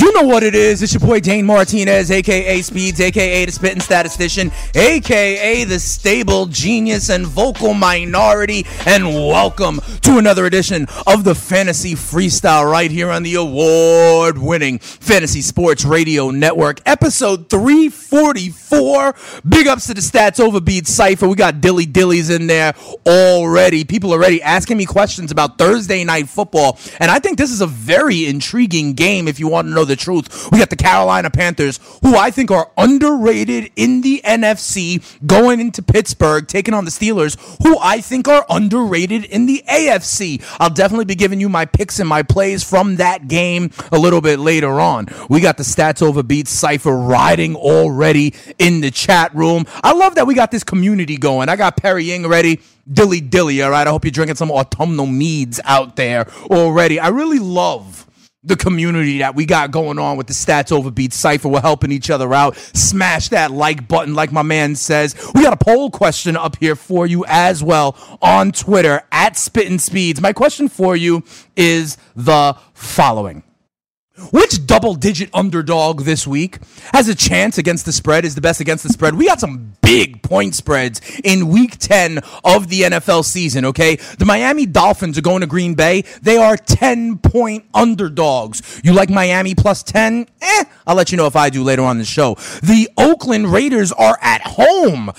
You know what it is. It's your boy Dane Martinez, aka Speeds, aka the Spitting Statistician, aka the Stable Genius and Vocal Minority. And welcome to another edition of the Fantasy Freestyle right here on the award winning Fantasy Sports Radio Network, episode 344. Big ups to the Stats Overbeat Cypher. We got Dilly Dillies in there already. People already asking me questions about Thursday night football. And I think this is a very intriguing game if you want to know the truth. We got the Carolina Panthers, who I think are underrated in the NFC, going into Pittsburgh, taking on the Steelers, who I think are underrated in the AFC. I'll definitely be giving you my picks and my plays from that game a little bit later on. We got the Stats Over Beats Cypher riding already in the chat room. I love that we got this community going. I got Perry Ying ready. Dilly dilly, all right? I hope you're drinking some autumnal meads out there already. I really love the community that we got going on with the Stats Overbeat Cypher. We're helping each other out. Smash that like button, like my man says. We got a poll question up here for you as well on Twitter at Spittin' Speeds. My question for you is the following. Which double digit underdog this week has a chance against the spread, is the best against the spread? We got some big point spreads in week 10 of the NFL season, okay? The Miami Dolphins are going to Green Bay. They are 10 point underdogs. You like Miami plus 10? Eh, I'll let you know if I do later on the show. The Oakland Raiders are at home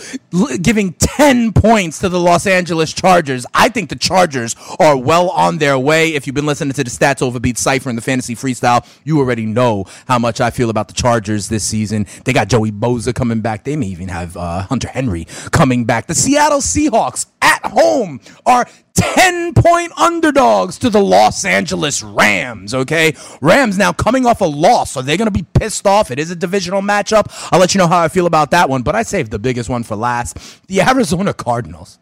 giving 10 points to the Los Angeles Chargers. I think the Chargers are well on their way. If you've been listening to the Stats Overbeat Cypher and the Fantasy Freestyle, you already know how much I feel about the Chargers this season. They got Joey Bosa coming back. They may even have uh, Hunter Henry coming back. The Seattle Seahawks at home are 10 point underdogs to the Los Angeles Rams, okay? Rams now coming off a loss. Are they going to be pissed off? It is a divisional matchup. I'll let you know how I feel about that one, but I saved the biggest one for last. The Arizona Cardinals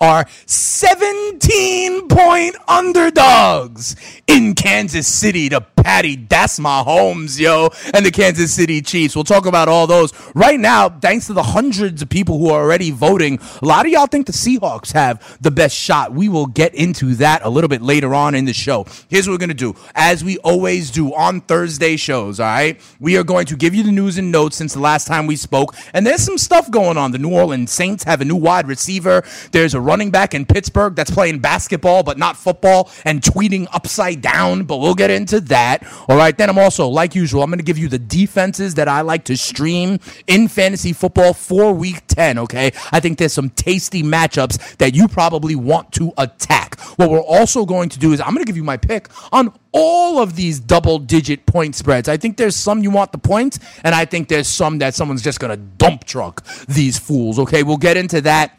are 17 point underdogs in Kansas City to Patty That's Mahomes, yo, and the Kansas City Chiefs. We'll talk about all those. Right now, thanks to the hundreds of people who are already voting, a lot of y'all think the Seahawks have the best shot. We will get into that a little bit later on in the show. Here's what we're going to do. As we always do on Thursday shows, all right? We are going to give you the news and notes since the last time we spoke. And there's some stuff going on. The New Orleans Saints have a new wide receiver. There's a running back in Pittsburgh that's playing basketball but not football and tweeting upside down, but we'll get into that. All right, then I'm also, like usual, I'm going to give you the defenses that I like to stream in fantasy football for week 10, okay? I think there's some tasty matchups that you probably want to attack. What we're also going to do is I'm going to give you my pick on all of these double digit point spreads. I think there's some you want the points, and I think there's some that someone's just going to dump truck these fools, okay? We'll get into that.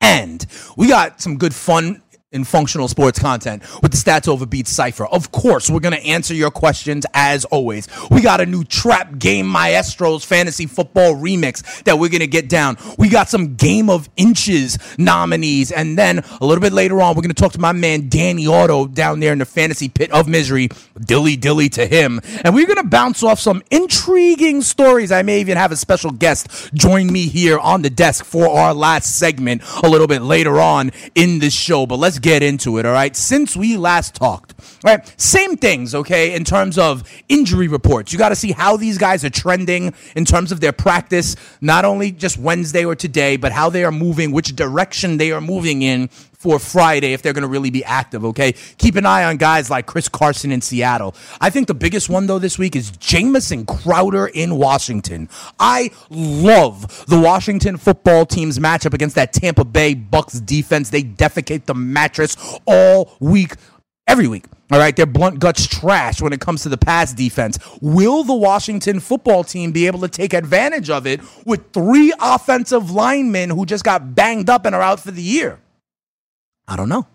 And we got some good fun in functional sports content with the Stats Over Beats Cypher. Of course, we're going to answer your questions as always. We got a new Trap Game Maestros Fantasy Football remix that we're going to get down. We got some Game of Inches nominees. And then a little bit later on, we're going to talk to my man Danny Otto down there in the Fantasy Pit of Misery. Dilly dilly to him. And we're going to bounce off some intriguing stories. I may even have a special guest join me here on the desk for our last segment a little bit later on in this show. But let's get into it, all right? Since we last talked, all right? Same things, okay, in terms of injury reports. You got to see how these guys are trending in terms of their practice, not only just Wednesday or today, but how they are moving, which direction they are moving in for Friday if they're going to really be active, okay? Keep an eye on guys like Chris Carson in Seattle. I think the biggest one, though, this week is Jamison Crowder in Washington. I love the Washington football team's matchup against that Tampa Bay Bucks defense. They defecate the mattress all week, every week. All right, their blunt guts trash when it comes to the pass defense. Will the Washington football team be able to take advantage of it with three offensive linemen who just got banged up and are out for the year? I don't know.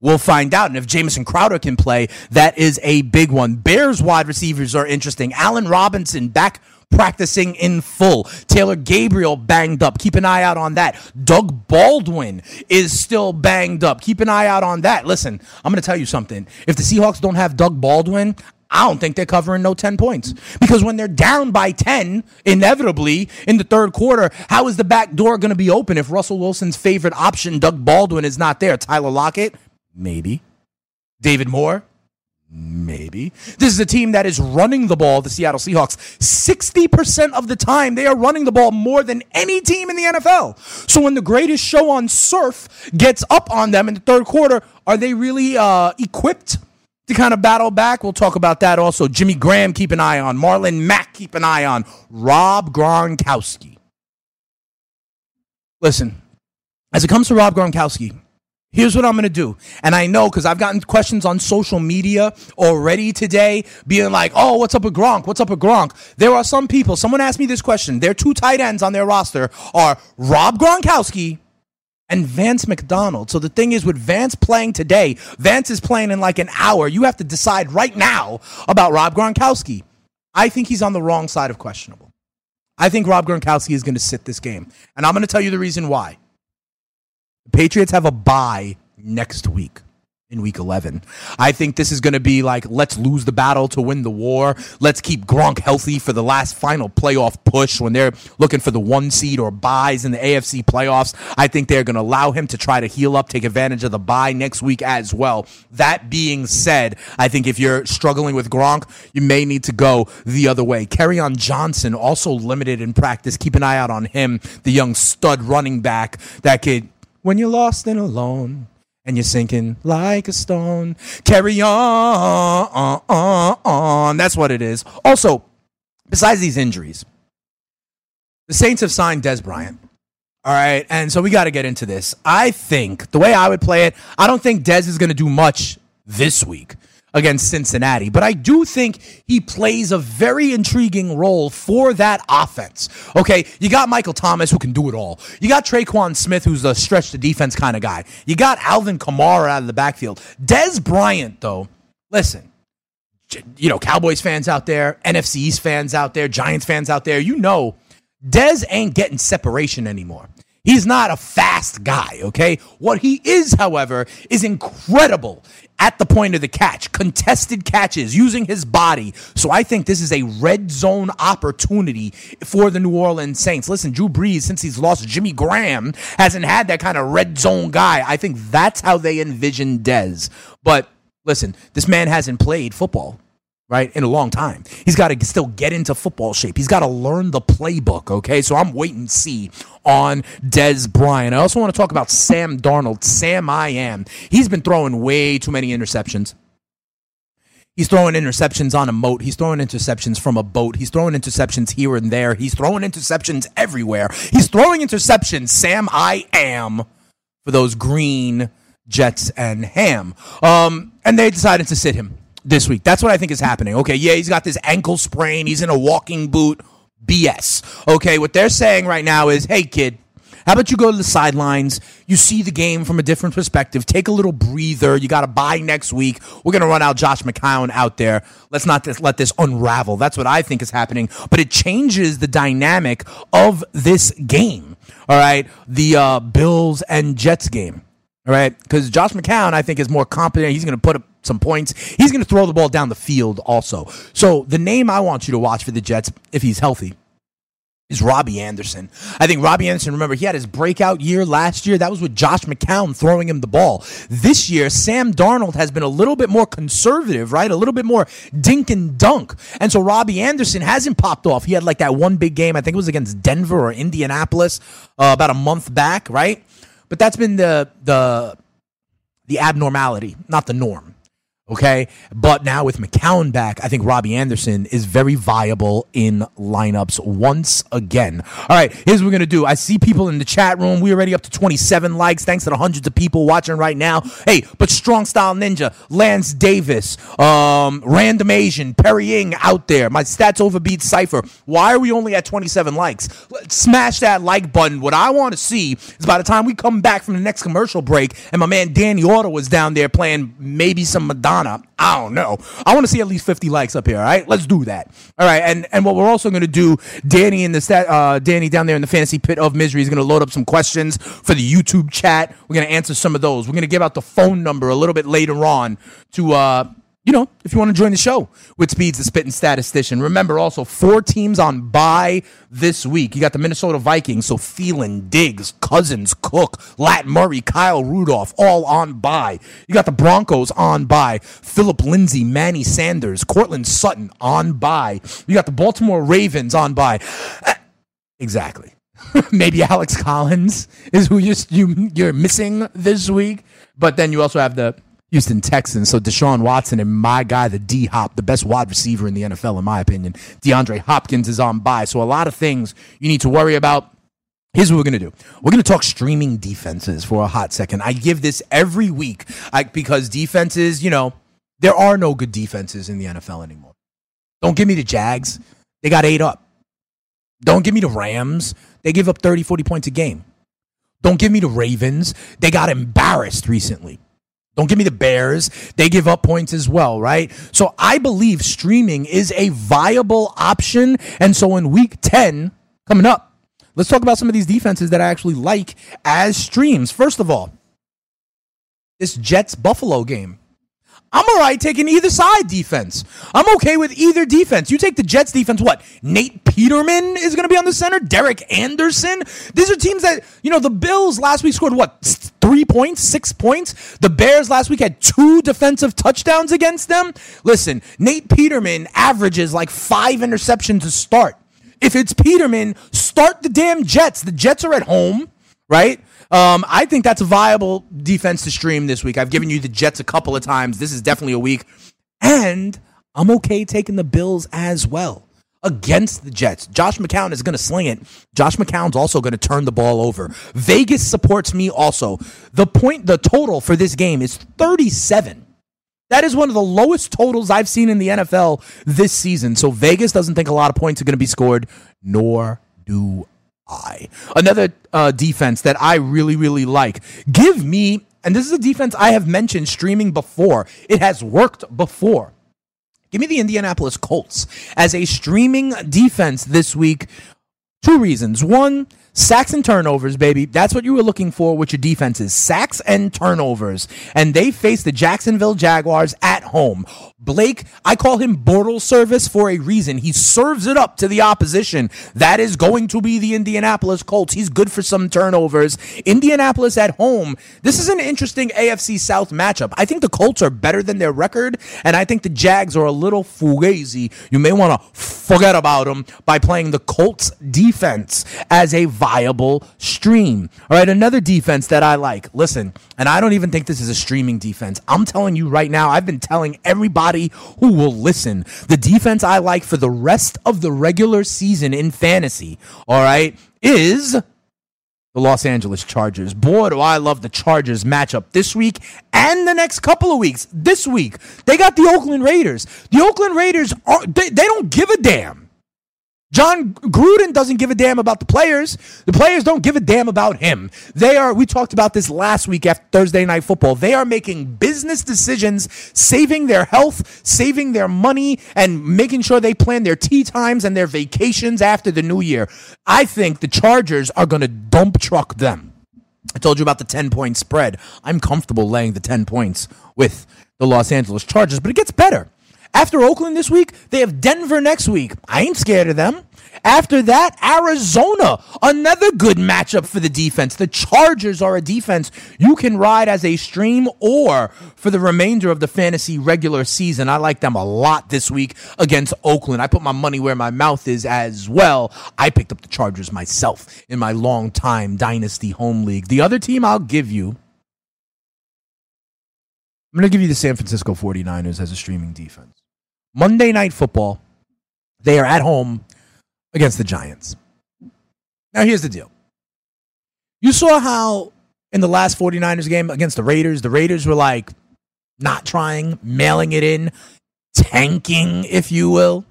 We'll find out. And if Jamison Crowder can play, that is a big one. Bears wide receivers are interesting. Allen Robinson back practicing in full. Taylor Gabriel banged up. Keep an eye out on that. Doug Baldwin is still banged up. Keep an eye out on that. Listen, I'm going to tell you something. If the Seahawks don't have Doug Baldwin, I don't think they're covering no 10 points. Because when they're down by 10, inevitably in the third quarter, how is the back door going to be open if Russell Wilson's favorite option, Doug Baldwin, is not there? Tyler Lockett? Maybe. David Moore? Maybe. This is a team that is running the ball, the Seattle Seahawks. 60% of the time, they are running the ball more than any team in the NFL. So when the greatest show on surf gets up on them in the third quarter, are they really uh, equipped? To kind of battle back. We'll talk about that also. Jimmy Graham, keep an eye on. Marlon Mack, keep an eye on. Rob Gronkowski. Listen, as it comes to Rob Gronkowski, here's what I'm going to do. And I know because I've gotten questions on social media already today being like, oh, what's up with Gronk? What's up with Gronk? There are some people, someone asked me this question. Their two tight ends on their roster are Rob Gronkowski and Vance McDonald. So the thing is, with Vance playing today, Vance is playing in like an hour. You have to decide right now about Rob Gronkowski. I think he's on the wrong side of questionable. I think Rob Gronkowski is going to sit this game. And I'm going to tell you the reason why. The Patriots have a bye next week in week 11. I think this is going to be like, let's lose the battle to win the war. Let's keep Gronk healthy for the last final playoff push when they're looking for the one seed or buys in the AFC playoffs. I think they're going to allow him to try to heal up, take advantage of the buy next week as well. That being said, I think if you're struggling with Gronk, you may need to go the other way. Kerryon Johnson also limited in practice. Keep an eye out on him, the young stud running back that could, when you're lost and alone, and you're sinking like a stone. Carry on, on, on, on. That's what it is. Also, besides these injuries, the Saints have signed Dez Bryant. All right, and so we got to get into this. I think the way I would play it, I don't think Dez is going to do much this week against Cincinnati. But I do think he plays a very intriguing role for that offense. Okay, you got Michael Thomas who can do it all. You got Tre'Quan Smith who's a stretch the defense kind of guy. You got Alvin Kamara out of the backfield. Dez Bryant, though, listen. You know, Cowboys fans out there, NFC East fans out there, Giants fans out there, you know, Dez ain't getting separation anymore. He's not a fast guy, okay? What he is, however, is incredible at the point of the catch, contested catches using his body. So I think this is a red zone opportunity for the New Orleans Saints. Listen, Drew Brees, since he's lost Jimmy Graham, hasn't had that kind of red zone guy. I think that's how they envision Dez. But listen, this man hasn't played football right, in a long time. He's got to still get into football shape. He's got to learn the playbook, okay? So I'm waiting to see on Dez Bryant. I also want to talk about Sam Darnold. Sam I am. He's been throwing way too many interceptions. He's throwing interceptions on a moat. He's throwing interceptions from a boat. He's throwing interceptions here and there. He's throwing interceptions everywhere. He's throwing interceptions, Sam I am, for those green Jets and Ham. Um, and they decided to sit him this week. That's what I think is happening. Okay, yeah, he's got this ankle sprain. He's in a walking boot. BS. Okay, what they're saying right now is, hey, kid, how about you go to the sidelines? You see the game from a different perspective. Take a little breather. You got to buy next week. We're going to run out Josh McCown out there. Let's not let this unravel. That's what I think is happening. But it changes the dynamic of this game. All right. The uh, Bills and Jets game. All right. Because Josh McCown, I think, is more competent. He's going to put up some points. He's going to throw the ball down the field also. So the name I want you to watch for the Jets, if he's healthy, is Robbie Anderson. I think Robbie Anderson, remember, he had his breakout year last year. That was with Josh McCown throwing him the ball. This year, Sam Darnold has been a little bit more conservative, right? A little bit more dink and dunk. And so Robbie Anderson hasn't popped off. He had like that one big game, I think it was against Denver or Indianapolis uh, about a month back, right? But that's been the the the abnormality, not the norm. Okay. But now with McCown back, I think Robbie Anderson is very viable in lineups once again. All right. Here's what we're going to do. I see people in the chat room. We're already up to 27 likes. Thanks to the hundreds of people watching right now. Hey, but Strong Style Ninja, Lance Davis, um, Random Asian, Perry Ing out there. My stats overbeat Cypher. Why are we only at 27 likes? Smash that like button. What I want to see is by the time we come back from the next commercial break and my man Danny Orta was down there playing maybe some Madonna. I don't know. I want to see at least 50 likes up here. All right, let's do that. All right, and and what we're also going to do, Danny in the stat, uh, Danny down there in the fantasy pit of misery is going to load up some questions for the YouTube chat. We're going to answer some of those. We're going to give out the phone number a little bit later on to. Uh, you know, if you want to join the show with Speeds, the spitting statistician. Remember also four teams on bye this week. You got the Minnesota Vikings, so Thielen, Diggs, Cousins, Cook, Lat Murray, Kyle Rudolph, all on bye. You got the Broncos on bye. Philip Lindsay, Manny Sanders, Courtland Sutton on bye. You got the Baltimore Ravens on bye. Uh, exactly. Maybe Alex Collins is who you, you, you're missing this week. But then you also have the Houston Texans. So Deshaun Watson and my guy, the D Hop, the best wide receiver in the NFL, in my opinion. DeAndre Hopkins is on bye. So a lot of things you need to worry about. Here's what we're going to do. We're going to talk streaming defenses for a hot second. I give this every week I, because defenses, you know, there are no good defenses in the NFL anymore. Don't give me the Jags. They got eight up. Don't give me the Rams. They give up 30, 40 points a game. Don't give me the Ravens. They got embarrassed recently. Don't give me the Bears. They give up points as well, right? So I believe streaming is a viable option. And so in week 10, coming up, let's talk about some of these defenses that I actually like as streams. First of all, this Jets Buffalo game. I'm all right taking either side defense. I'm okay with either defense. You take the Jets defense, what? Nate Peterman is going to be on the center? Derek Anderson? These are teams that, you know, the Bills last week scored what? Three points, six points? The Bears last week had two defensive touchdowns against them. Listen, Nate Peterman averages like five interceptions to start. If it's Peterman, start the damn Jets. The Jets are at home, right? Um, I think that's a viable defense to stream this week. I've given you the Jets a couple of times. This is definitely a week. And I'm okay taking the Bills as well against the Jets. Josh McCown is going to sling it. Josh McCown's also going to turn the ball over. Vegas supports me also. The point, the total for this game is 37. That is one of the lowest totals I've seen in the NFL this season. So Vegas doesn't think a lot of points are going to be scored, nor do Another uh, defense that I really, really like. Give me, and this is a defense I have mentioned streaming before, it has worked before. Give me the Indianapolis Colts as a streaming defense this week. Two reasons. One, Sacks and turnovers, baby. That's what you were looking for with your defenses. Sacks and turnovers. And they face the Jacksonville Jaguars at home. Blake, I call him Bortle service for a reason. He serves it up to the opposition. That is going to be the Indianapolis Colts. He's good for some turnovers. Indianapolis at home. This is an interesting AFC South matchup. I think the Colts are better than their record, and I think the Jags are a little fugazi. You may want to forget about them by playing the Colts defense as a viable stream. All right, another defense that I like. Listen, and I don't even think this is a streaming defense. I'm telling you right now, I've been telling everybody who will listen the defense I like for the rest of the regular season in fantasy, all right, is the Los Angeles Chargers. Boy, do I love the Chargers matchup this week and the next couple of weeks. This week, they got the Oakland Raiders. The Oakland Raiders are they, they don't give a damn. Jon Gruden doesn't give a damn about the players. The players don't give a damn about him. They are, we talked about this last week after Thursday Night Football. They are making business decisions, saving their health, saving their money, and making sure they plan their tea times and their vacations after the new year. I think the Chargers are going to dump truck them. I told you about the 10 point spread. I'm comfortable laying the 10 points with the Los Angeles Chargers, but it gets better. After Oakland this week, they have Denver next week. I ain't scared of them. After that, Arizona, another good matchup for the defense. The Chargers are a defense you can ride as a stream or for the remainder of the fantasy regular season. I like them a lot this week against Oakland. I put my money where my mouth is as well. I picked up the Chargers myself in my long time dynasty home league. The other team I'll give you, I'm going to give you the San Francisco 49ers as a streaming defense. Monday Night Football, they are at home against the Giants. Now, here's the deal. You saw how in the last 49ers game against the Raiders, the Raiders were like not trying, mailing it in, tanking, if you will.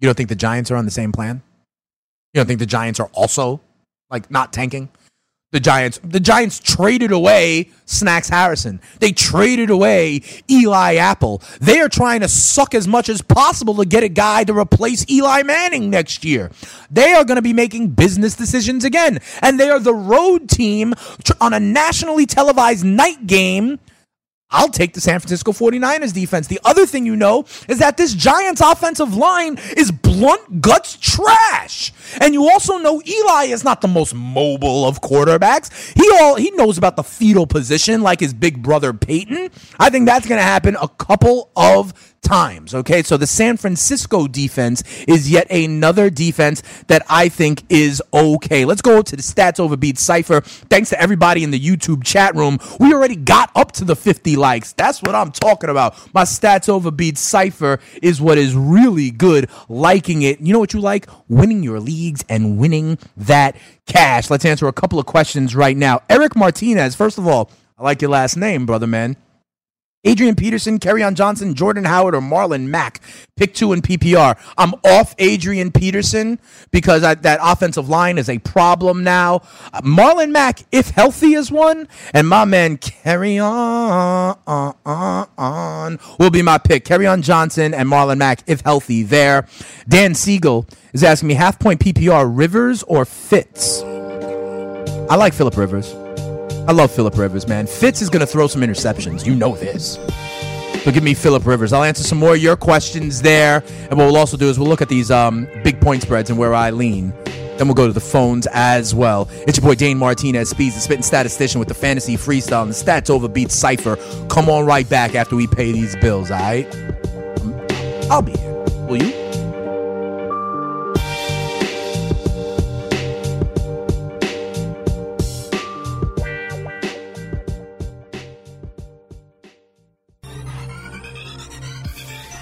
You don't think the Giants are on the same plan? You don't think the Giants are also like not tanking? The Giants. The Giants traded away Snacks Harrison. They traded away Eli Apple. They are trying to suck as much as possible to get a guy to replace Eli Manning next year. They are going to be making business decisions again. And they are the road team on a nationally televised night game I'll take the San Francisco 49ers defense. The other thing you know is that this Giants offensive line is blunt guts trash. And you also know Eli is not the most mobile of quarterbacks. He all he knows about the fetal position like his big brother Peyton. I think that's going to happen a couple of times. Okay, so the San Francisco defense is yet another defense that I think is okay. Let's go to the stats over beat cipher. Thanks to everybody in the YouTube chat room. We already got up to the 50 likes. That's what I'm talking about. My stats over beat cipher is what is really good. Liking it. You know what you like? Winning your leagues and winning that cash. Let's answer a couple of questions right now. Eric Martinez, first of all, I like your last name, brother man. Adrian Peterson, Kerryon Johnson, Jordan Howard, or Marlon Mack. Pick two in PPR. I'm off Adrian Peterson because I, that offensive line is a problem now. Uh, Marlon Mack, if healthy, is one. And my man, Carry on, on, will be my pick. Kerryon Johnson and Marlon Mack, if healthy, there. Dan Siegel is asking me half point PPR, Rivers or Fitz? I like Philip Rivers. I love Philip Rivers, man. Fitz is going to throw some interceptions. You know this. So give me Philip Rivers. I'll answer some more of your questions there. And what we'll also do is we'll look at these um, big point spreads and where I lean. Then we'll go to the phones as well. It's your boy Dane Martinez, Speeds, the spitting statistician with the fantasy freestyle and the stats over beat cipher. Come on right back after we pay these bills, all right? I'll be here. Will you?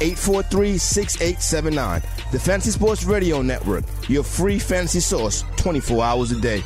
843 6879. The Fantasy Sports Radio Network, your free fantasy source 24 hours a day.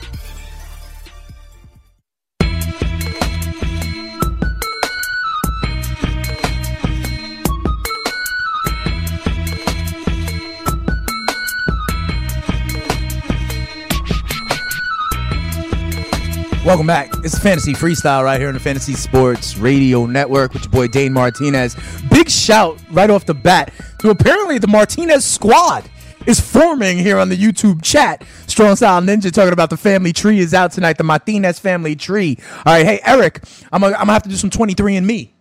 Welcome back. It's Fantasy Freestyle right here on the Fantasy Sports Radio Network with your boy Dane Martinez. Big shout right off the bat to apparently the Martinez squad is forming here on the YouTube chat. Strong Style Ninja talking about the family tree is out tonight. The Martinez family tree. All right, hey Eric, I'm gonna, have to do some 23 and me.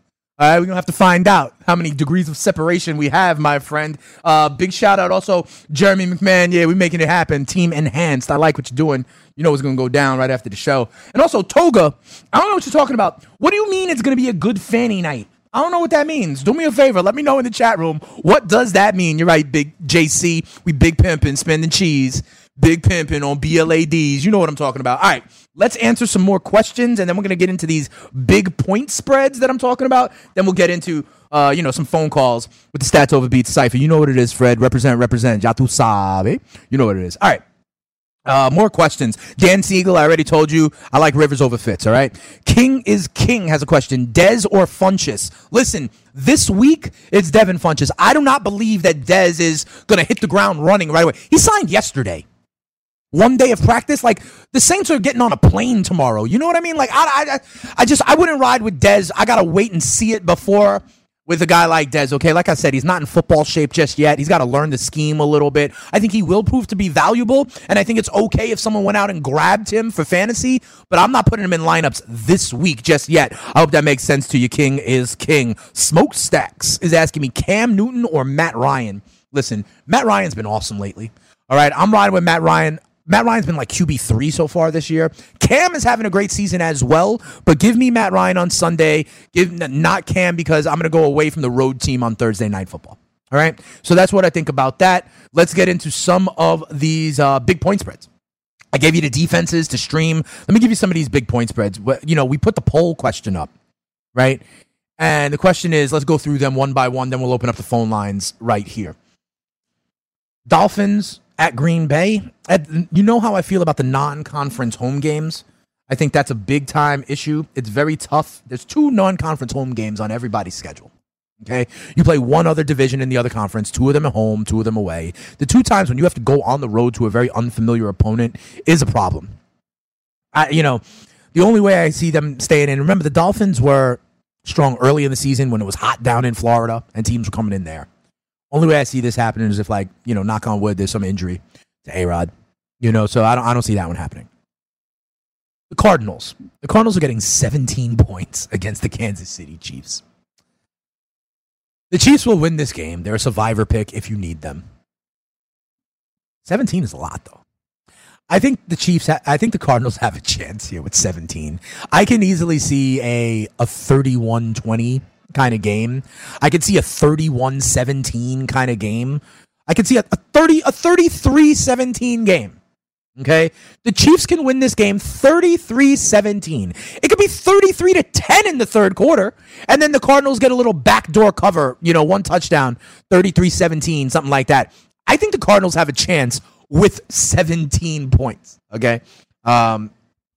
All right, we're gonna have to find out how many degrees of separation we have, my friend. Uh, big shout out also Jeremy McMahon. Yeah, we're making it happen. Team enhanced. I like what you're doing. You know what's gonna go down right after the show. And also Toga. I don't know what you're talking about. What do you mean it's gonna be a good fanny night? I don't know what that means. Do me a favor. Let me know in the chat room. What does that mean? You're right, big JC. We big pimping, spending cheese. Big pimping on BLADs. You know what I'm talking about. All right, let's answer some more questions, and then we're gonna get into these big point spreads that I'm talking about. Then we'll get into uh, you know, some phone calls with the stats over beats cipher. You know what it is, Fred. Represent, represent. Ya tu sabe. You know what it is. All right. Uh, more questions. Dan Siegel, I already told you I like Rivers over Fitz, all right? King is King has a question. Dez or Funchess? Listen, this week it's Devin Funchess. I do not believe that Dez is going to hit the ground running right away. He signed yesterday. One day of practice, like the Saints are getting on a plane tomorrow. You know what I mean? Like I, I, I just I wouldn't ride with Dez. I gotta wait and see it before with a guy like Dez. Okay, like I said, he's not in football shape just yet. He's got to learn the scheme a little bit. I think he will prove to be valuable, and I think it's okay if someone went out and grabbed him for fantasy. But I'm not putting him in lineups this week just yet. I hope that makes sense to you. King is king. Smokestacks is asking me Cam Newton or Matt Ryan. Listen, Matt Ryan's been awesome lately. All right, I'm riding with Matt Ryan. Matt Ryan's been like QB3 so far this year. Cam is having a great season as well, but give me Matt Ryan on Sunday. Give not Cam because I'm going to go away from the road team on Thursday night football. All right. So that's what I think about that. Let's get into some of these uh, big point spreads. I gave you the defenses to stream. Let me give you some of these big point spreads. You know, we put the poll question up, right? And the question is let's go through them one by one, then we'll open up the phone lines right here. Dolphins at Green Bay. At, you know how I feel about the non conference home games? I think that's a big time issue. It's very tough. There's two non conference home games on everybody's schedule. Okay. You play one other division in the other conference, two of them at home, two of them away. The two times when you have to go on the road to a very unfamiliar opponent is a problem. I, you know, the only way I see them staying in, remember, the Dolphins were strong early in the season when it was hot down in Florida and teams were coming in there. Only way I see this happening is if, like, you know, knock on wood, there's some injury to A Rod. You know, so I don't, I don't see that one happening. The Cardinals. The Cardinals are getting 17 points against the Kansas City Chiefs. The Chiefs will win this game. They're a survivor pick if you need them. 17 is a lot, though. I think the Chiefs. Ha- I think the Cardinals have a chance here with 17. I can easily see a a 31-20 kind of game. I could see a 31-17 kind of game. I could see a, a 30 a 33-17 game. Okay? The Chiefs can win this game 33-17. It could be 33 to 10 in the third quarter and then the Cardinals get a little backdoor cover, you know, one touchdown, 33-17, something like that. I think the Cardinals have a chance with 17 points, okay? Um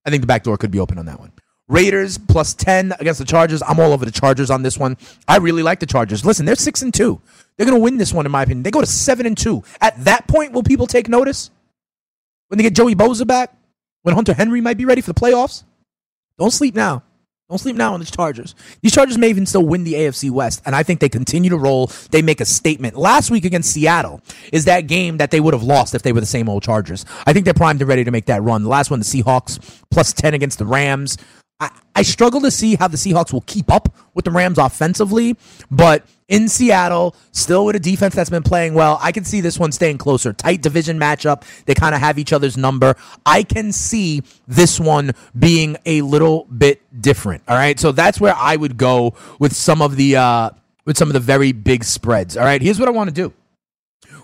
I think the back door could be open on that one. Raiders plus 10 against the Chargers. I'm all over the Chargers on this one. I really like the Chargers. Listen, they're 6 and 2. They're going to win this one in my opinion. They go to 7 and 2. At that point, will people take notice? When they get Joey Bosa back? When Hunter Henry might be ready for the playoffs? Don't sleep now. Don't sleep now on the Chargers. These Chargers may even still win the AFC West, and I think they continue to roll. They make a statement. Last week against Seattle is that game that they would have lost if they were the same old Chargers. I think they're primed and ready to make that run. The last one, the Seahawks, plus 10 against the Rams. I, struggle to see how the Seahawks will keep up with the Rams offensively, but in Seattle, still with a defense that's been playing well, I can see this one staying closer. Tight division matchup. They kind of have each other's number. I can see this one being a little bit different. All right. So that's where I would go with some of the uh with some of the very big spreads. All right. Here's what I want to do.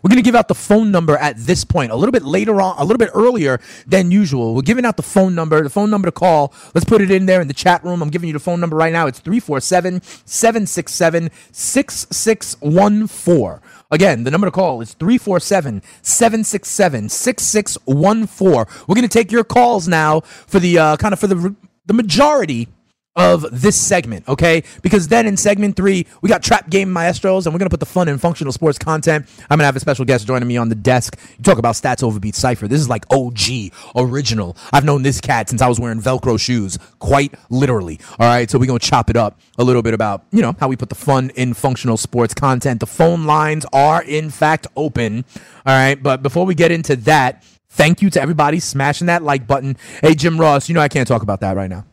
We're going to give out the phone number at this point, a little bit later on, a little bit earlier than usual. We're giving out the phone number, the phone number to call. Let's put it in there in the chat room. I'm giving you the phone number right now. It's 347 767 6614. Again, the number to call is 347 767 6614. We're going to take your calls now for the uh, kind of for the, the majority of this segment, okay? Because then in segment three, we got Trap Game Maestros, and we're gonna put the fun and functional sports content. I'm gonna have a special guest joining me on the desk. You talk about stats overbeat cipher. This is like OG, original. I've known this cat since I was wearing Velcro shoes, quite literally. All right, so we're gonna chop it up a little bit about you know how we put the fun in functional sports content. The phone lines are in fact open. All right, but before we get into that. Thank you to everybody smashing that like button. Hey, Jim Ross, you know I can't talk about that right now.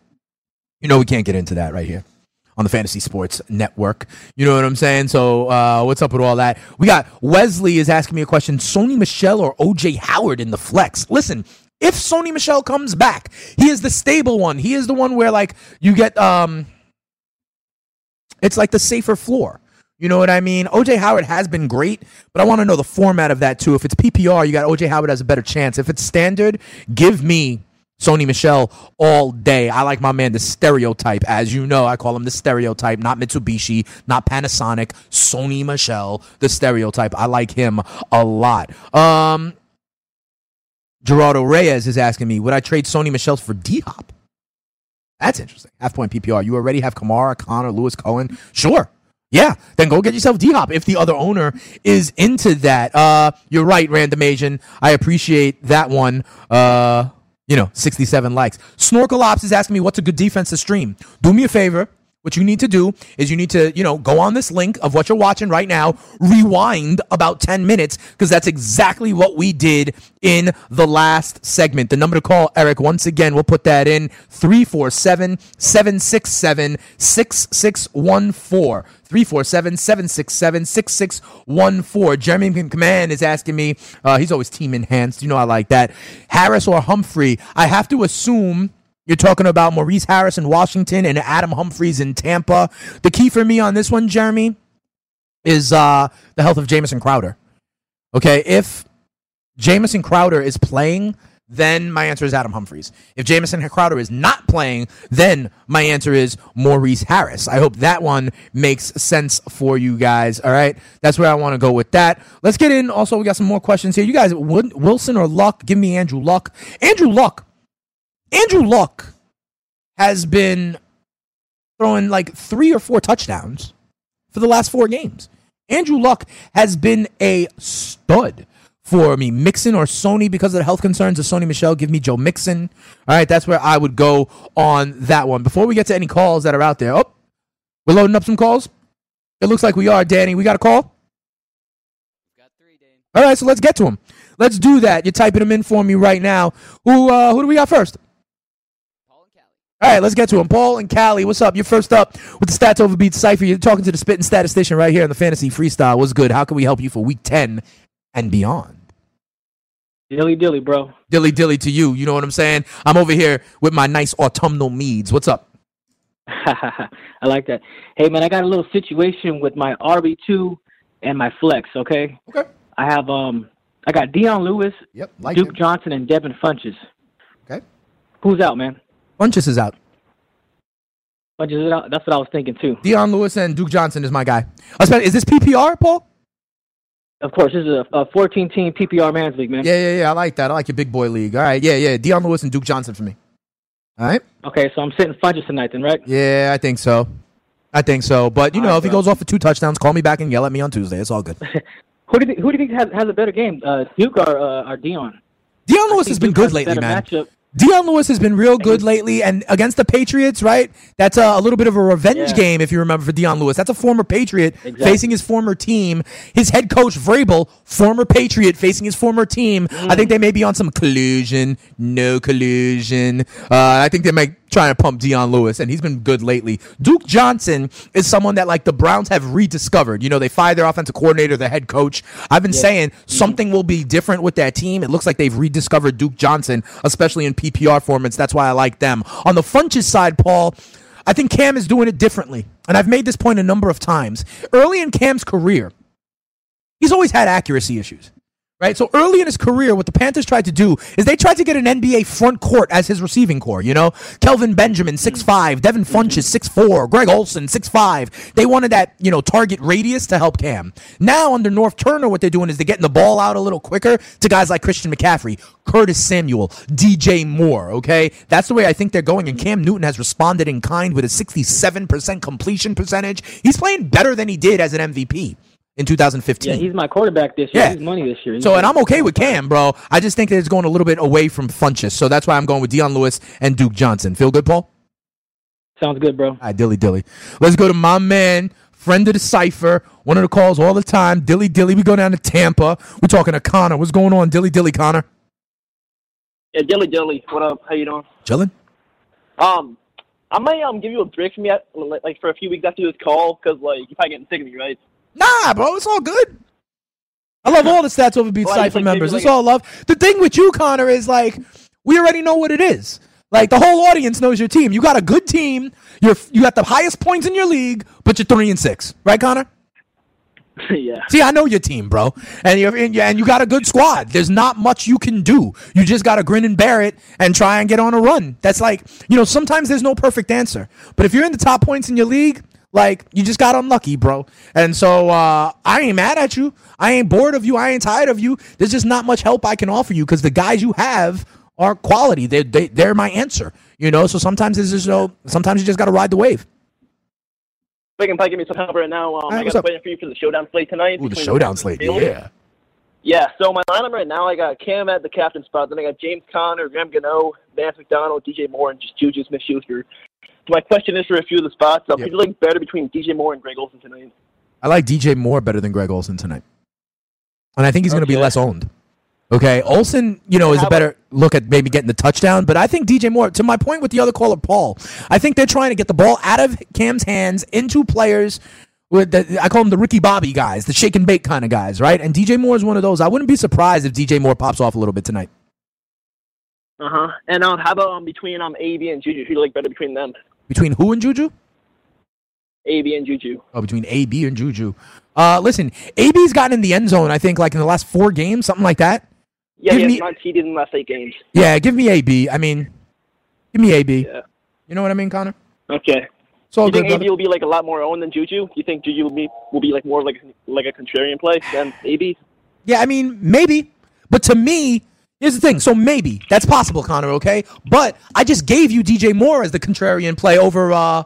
You know we can't get into that right here on the Fantasy Sports Network. You know what I'm saying? So uh, what's up with all that? We got Wesley is asking me a question: Sony Michel or OJ Howard in the flex? Listen. If Sony Michel comes back, he is the stable one. He is the one where like you get um it's like the safer floor. You know what I mean? OJ Howard has been great, but I want to know the format of that too. If it's PPR, you got OJ Howard has a better chance. If it's standard, give me Sony Michel all day. I like my man, the stereotype. As you know, I call him the stereotype, not Mitsubishi, not Panasonic. Sony Michel, the stereotype. I like him a lot. Um, Gerardo Reyes is asking me, would I trade Sony Michel's for D Hop? That's interesting. Half point PPR. You already have Kamara, Connor, Lewis Cohen. Sure. Yeah, then go get yourself D Hop if the other owner is into that. Uh, you're right, Random Asian. I appreciate that one. Uh, you know, 67 likes. Snorkel Ops is asking me what's a good defense to stream. Do me a favor. What you need to do is you need to, you know, go on this link of what you're watching right now, rewind about 10 minutes, because that's exactly what we did in the last segment. The number to call, Eric, once again, we'll put that in 347 767 6614. 347 767 6614. Jeremy Command is asking me, uh, he's always team enhanced. You know, I like that. Harris or Humphrey? I have to assume you're talking about Maurice Harris in Washington and Adam Humphries in Tampa. The key for me on this one, Jeremy, is uh, the health of Jamison Crowder. Okay, if Jamison Crowder is playing, then my answer is Adam Humphries. If Jamison Crowder is not playing, then my answer is Maurice Harris. I hope that one makes sense for you guys. All right, that's where I want to go with that. Let's get in. Also, we got some more questions here. You guys, Wilson or Luck? Give me Andrew Luck. Andrew Luck Andrew Luck has been throwing like three or four touchdowns for the last four games. Andrew Luck has been a stud for me. Mixon or Sony because of the health concerns of Sony Michel. Give me Joe Mixon. All right, that's where I would go on that one. Before we get to any calls that are out there, oh, we're loading up some calls. It looks like we are, Danny. We got a call. Got three, Danny. All right, so let's get to them. Let's do that. You're typing them in for me right now. Who uh, who do we got first? All right, let's get to him. Paul and Callie, what's up? You're first up with the Stats Overbeat Cypher. You're talking to the spitting statistician right here in the Fantasy Freestyle. What's good? How can we help you for week 10 and beyond? Dilly dilly, bro. Dilly dilly to you. You know what I'm saying? I'm over here with my nice autumnal meads. What's up? I like that. Hey, man, I got a little situation with my RB2 and my flex, okay? Okay. I have, um, I got Dion Lewis, yep, like Duke Johnson, and Devin Funchess. Okay. Who's out, man? Funchess is out. Funchess is out. That's what I was thinking too. Dion Lewis and Duke Johnson is my guy. Is this PPR, Paul? Of course, this is a, a 14 team PPR man's league, man. Yeah, yeah, yeah. I like that. I like your big boy league. All right, yeah, yeah. Dion Lewis and Duke Johnson for me. All right. Okay, so I'm sitting Funchess tonight, then, right? Yeah, I think so. I think so. But you all know, right, if he goes off for two touchdowns, call me back and yell at me on Tuesday. It's all good. who do you think, who do you think has, has a better game, uh, Duke or, uh, or Dion? Dion Lewis has been good lately, man. Matchup. Dion Lewis has been real good lately, and against the Patriots, right? That's a, a little bit of a revenge yeah. game, if you remember, for Dion Lewis. That's a former Patriot exactly. facing his former team. His head coach Vrabel, former Patriot, facing his former team. Mm. I think they may be on some collusion, no collusion. Uh, I think they might trying to pump Dion Lewis, and he's been good lately. Duke Johnson is someone that like the Browns have rediscovered. You know, they fired their offensive coordinator, the head coach. I've been yeah. saying something will be different with that team. It looks like they've rediscovered Duke Johnson, especially in PPR formats. That's why I like them. On the Funchess side, Paul. I think Cam is doing it differently. And I've made this point a number of times. Early in Cam's career, he's always had accuracy issues right? So early in his career, what the Panthers tried to do is they tried to get an NBA front court as his receiving core. You know, Kelvin Benjamin six five, Devin Funchess six four, Greg Olsen six five. They wanted that you know target radius to help Cam. Now under Norv Turner, what they're doing is they're getting the ball out a little quicker to guys like Christian McCaffrey, Curtis Samuel, DJ Moore. Okay, that's the way I think they're going. And Cam Newton has responded in kind with a sixty seven percent completion percentage. He's playing better than he did as an MVP in 2015. Yeah, he's my quarterback this year. Yeah. He's money this year. He's so, and I'm okay with Cam, bro. I just think that it's going a little bit away from Funchess. So that's why I'm going with Dion Lewis and Duke Johnson. Feel good, Paul? Sounds good, bro. All right, dilly dilly. Let's go to my man, friend of the cipher, one of the calls all the time, Dilly Dilly. We go down to Tampa. We're talking to Connor. What's going on, Dilly Dilly, Connor? Yeah, Dilly Dilly. What up? How you doing? Chilling. Um, I might um give you a break from yet, like for a few weeks after this call, because like you're probably getting sick of me, right? Nah, bro, it's all good. I love all the stats over beat well, Cypher members. It's all love. The thing with you, Connor, is like we already know what it is. Like the whole audience knows your team. You got a good team. You're you got the highest points in your league, but you're three and six, right, Connor? yeah. See, I know your team, bro, and you and you got a good squad. There's not much you can do. You just got to grin and bear it and try and get on a run. That's like you know sometimes there's no perfect answer, but if you're in the top points in your league, Like you just got unlucky, bro. And so uh, I ain't mad at you. I ain't bored of you. I ain't tired of you. There's just not much help I can offer you because the guys you have are quality. They they they're my answer. You know. So sometimes there's just no. Sometimes you just got to ride the wave. You can probably give me some help right now. Um, Alright, I got up? waiting for you for the showdown slate tonight. Ooh, the showdown and slate. Yeah. Yeah, so my lineup right now, I got Cam at the captain spot. Then I got James Conner, Graham Gano, Vance McDonald, DJ Moore, and just Juju Smith-Schuster. So my question is for a few of the spots. Um, Yep. Who do you like better between DJ Moore and Greg Olsen tonight? I like DJ Moore better than Greg Olsen tonight. And I think he's going to be less owned. Okay. Olsen, you know, is a better look at maybe getting the touchdown, but I think DJ Moore, to my point with the other caller, Paul, I think they're trying to get the ball out of Cam's hands into players. With the, I call them the Ricky Bobby guys, the shake and bake kind of guys, right? And DJ Moore is one of those. I wouldn't be surprised if DJ Moore pops off a little bit tonight. Uh huh. And um, how about um between um AB and Juju? Who do you like better between them? Between who and Juju? AB and Juju. Oh, between AB and Juju. Uh, listen, AB's gotten in the end zone, I think, like in the last four games, something like that. Yeah, Give he me, not cheated in the last eight games. Yeah, give me AB. I mean, give me AB. Yeah. You know what I mean, Connor? Okay. It's all you good. think brother. AB will be like a lot more owned than Juju? You think Juju will be will be like more like like a contrarian play than AB? Yeah, I mean, maybe. But to me, here's the thing. So maybe. That's possible, Connor, okay? But I just gave you DJ Moore as the contrarian play over uh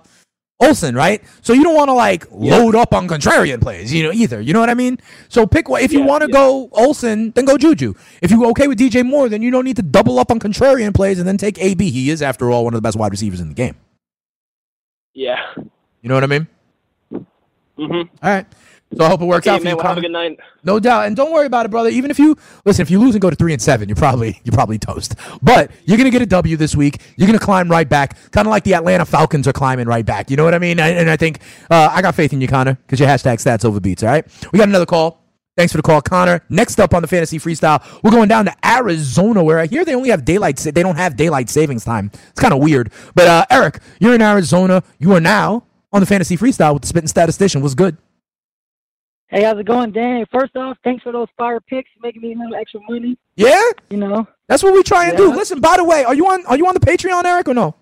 Olsen, right? So you don't want to like load up on contrarian plays, you know, either. You know what I mean? So pick what if you Yeah, want to yeah. go Olsen, then go Juju. If you're okay with DJ Moore, then you don't need to double up on contrarian plays and then take AB. He is, after all, one of the best wide receivers in the game. Yeah. You know what I mean? Mm-hmm. All right. So I hope it works Okay, out for man. you, Well, have a good night. No doubt, and don't worry about it, brother. Even if you listen, if you lose and go to three and seven, you're probably you're probably toast. But you're gonna get a W this week. You're gonna climb right back, kind of like the Atlanta Falcons are climbing right back. You know what I mean? And and I think uh, I got faith in you, Connor, because your hashtag stats over beats. All right, we got another call. Thanks for the call, Connor. Next up on the fantasy freestyle, we're going down to Arizona, where I hear they only have daylight. They don't have daylight savings time. It's kind of weird. But uh, Eric, you're in Arizona. You are now on the fantasy freestyle with the spitting statistician. What's good? Hey, how's it going, Dan? First off, thanks for those fire picks, making me a little extra money. Yeah. You know, That's what we try and do. Listen, by the way, are you on are you on the Patreon, Eric, or no?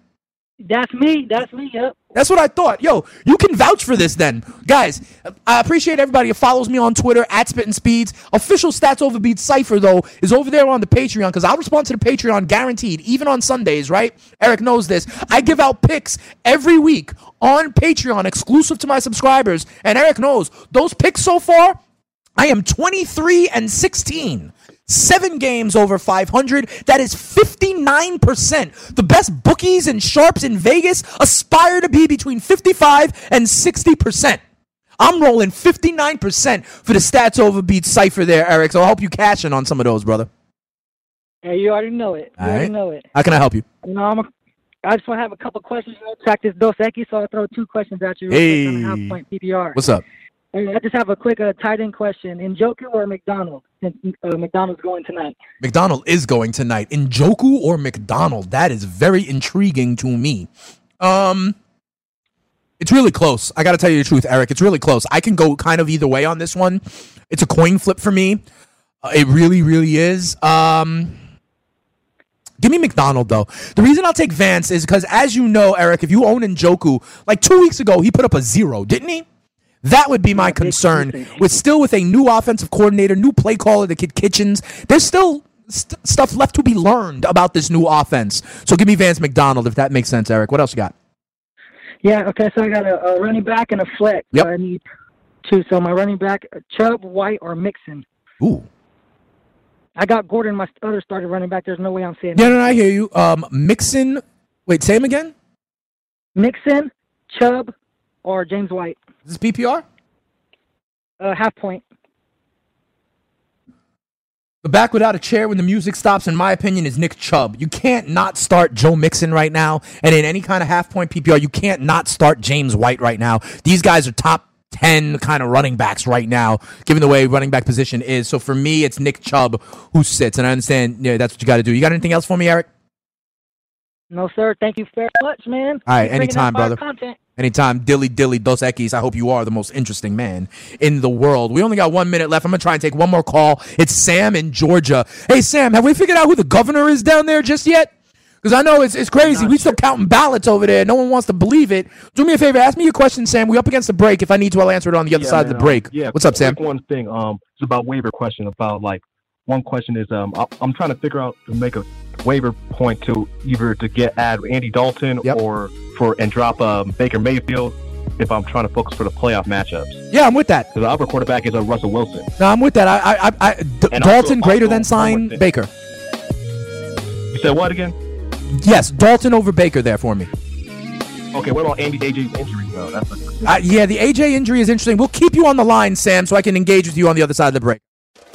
that's me. That's me. Yep. That's what I thought. Yo, you can vouch for this then. Guys, I appreciate everybody who follows me on Twitter at Spittin' Speeds. Official Stats Over Beats Cypher, though, is over there on the Patreon because I'll respond to the Patreon guaranteed, even on Sundays, right? Eric knows this. I give out picks every week on Patreon, exclusive to my subscribers. And Eric knows those picks so far, I am 23 and 16. Seven games over 500. That is 59%. The best bookies and sharps in Vegas aspire to be between 55 and 60%. I'm rolling 59% for the stats over beat cipher there, Eric. So I hope you cash in on some of those, brother. Hey, you already know it. You All already right. know it. How can I help you? You know, I'm a, I just want to have a couple questions to track this Dos Equis, so I'll throw two questions at you. real quick on Hey. half point PPR. What's up? I just have a quick uh, tight end question. Njoku or McDonald? Uh, McDonald's going tonight. McDonald is going tonight. Njoku or McDonald? That is very intriguing to me. Um, it's really close. I got to tell you the truth, Eric. It's really close. I can go kind of either way on this one. It's a coin flip for me. Uh, it really, really is. Um, give me McDonald though. The reason I'll take Vance is because, as you know, Eric, if you own Njoku, like two weeks ago, he put up a zero, didn't he? That would be my concern. With still with a new offensive coordinator, new play caller, the kid Kitchens. There's still st- stuff left to be learned about this new offense. So give me Vance McDonald if that makes sense, Eric. What else you got? Yeah, okay, so I got a, a running back and a flex. Yep. I need two. So my running back, Chubb, White, or Mixon. Ooh. I got Gordon, my other starting running back. There's no way I'm saying Yeah, no, no, I hear you. Um, Mixon. Wait, say him again. Mixon, Chubb, or James White. Is this PPR? Uh, half point. The back without a chair when the music stops, in my opinion, is Nick Chubb. You can't not start Joe Mixon right now. And in any kind of half point PPR, you can't not start James White right now. These guys are top 10 kind of running backs right now, given the way running back position is. So for me, it's Nick Chubb who sits. And I understand yeah, that's what you got to do. You got anything else for me, Eric? No, sir. Thank you very much, man. All right, Keep anytime, brother. Content. Anytime, dilly dilly dos equis. I hope you are the most interesting man in the world. We only got one minute left. I'm gonna try and take one more call. It's Sam in Georgia. Hey, Sam, have we figured out who the governor is down there just yet? Because I know it's, it's crazy. We still counting ballots over there. No one wants to believe it. Do me a favor. Ask me your question, Sam. We up against the break. If I need to, I'll answer it on the other Yeah, side man, of the break. um, yeah. What's up, Sam? One thing. Um, it's about waiver question. About like one question is um, I- I'm trying to figure out to make a waiver point to either to get add Andy Dalton or for and drop um, Baker Mayfield if I'm trying to focus for the playoff matchups. Yeah, I'm with that. The other quarterback is a Russell Wilson. No, I'm with that. I, I, I, D- And also- Dalton greater also than sign. Baker. You said what again? Yes, Dalton over Baker there for me. Okay, what about Andy AJ's injury though? That's a, Uh, yeah, the AJ injury is interesting. We'll keep you on the line, Sam, so I can engage with you on the other side of the break.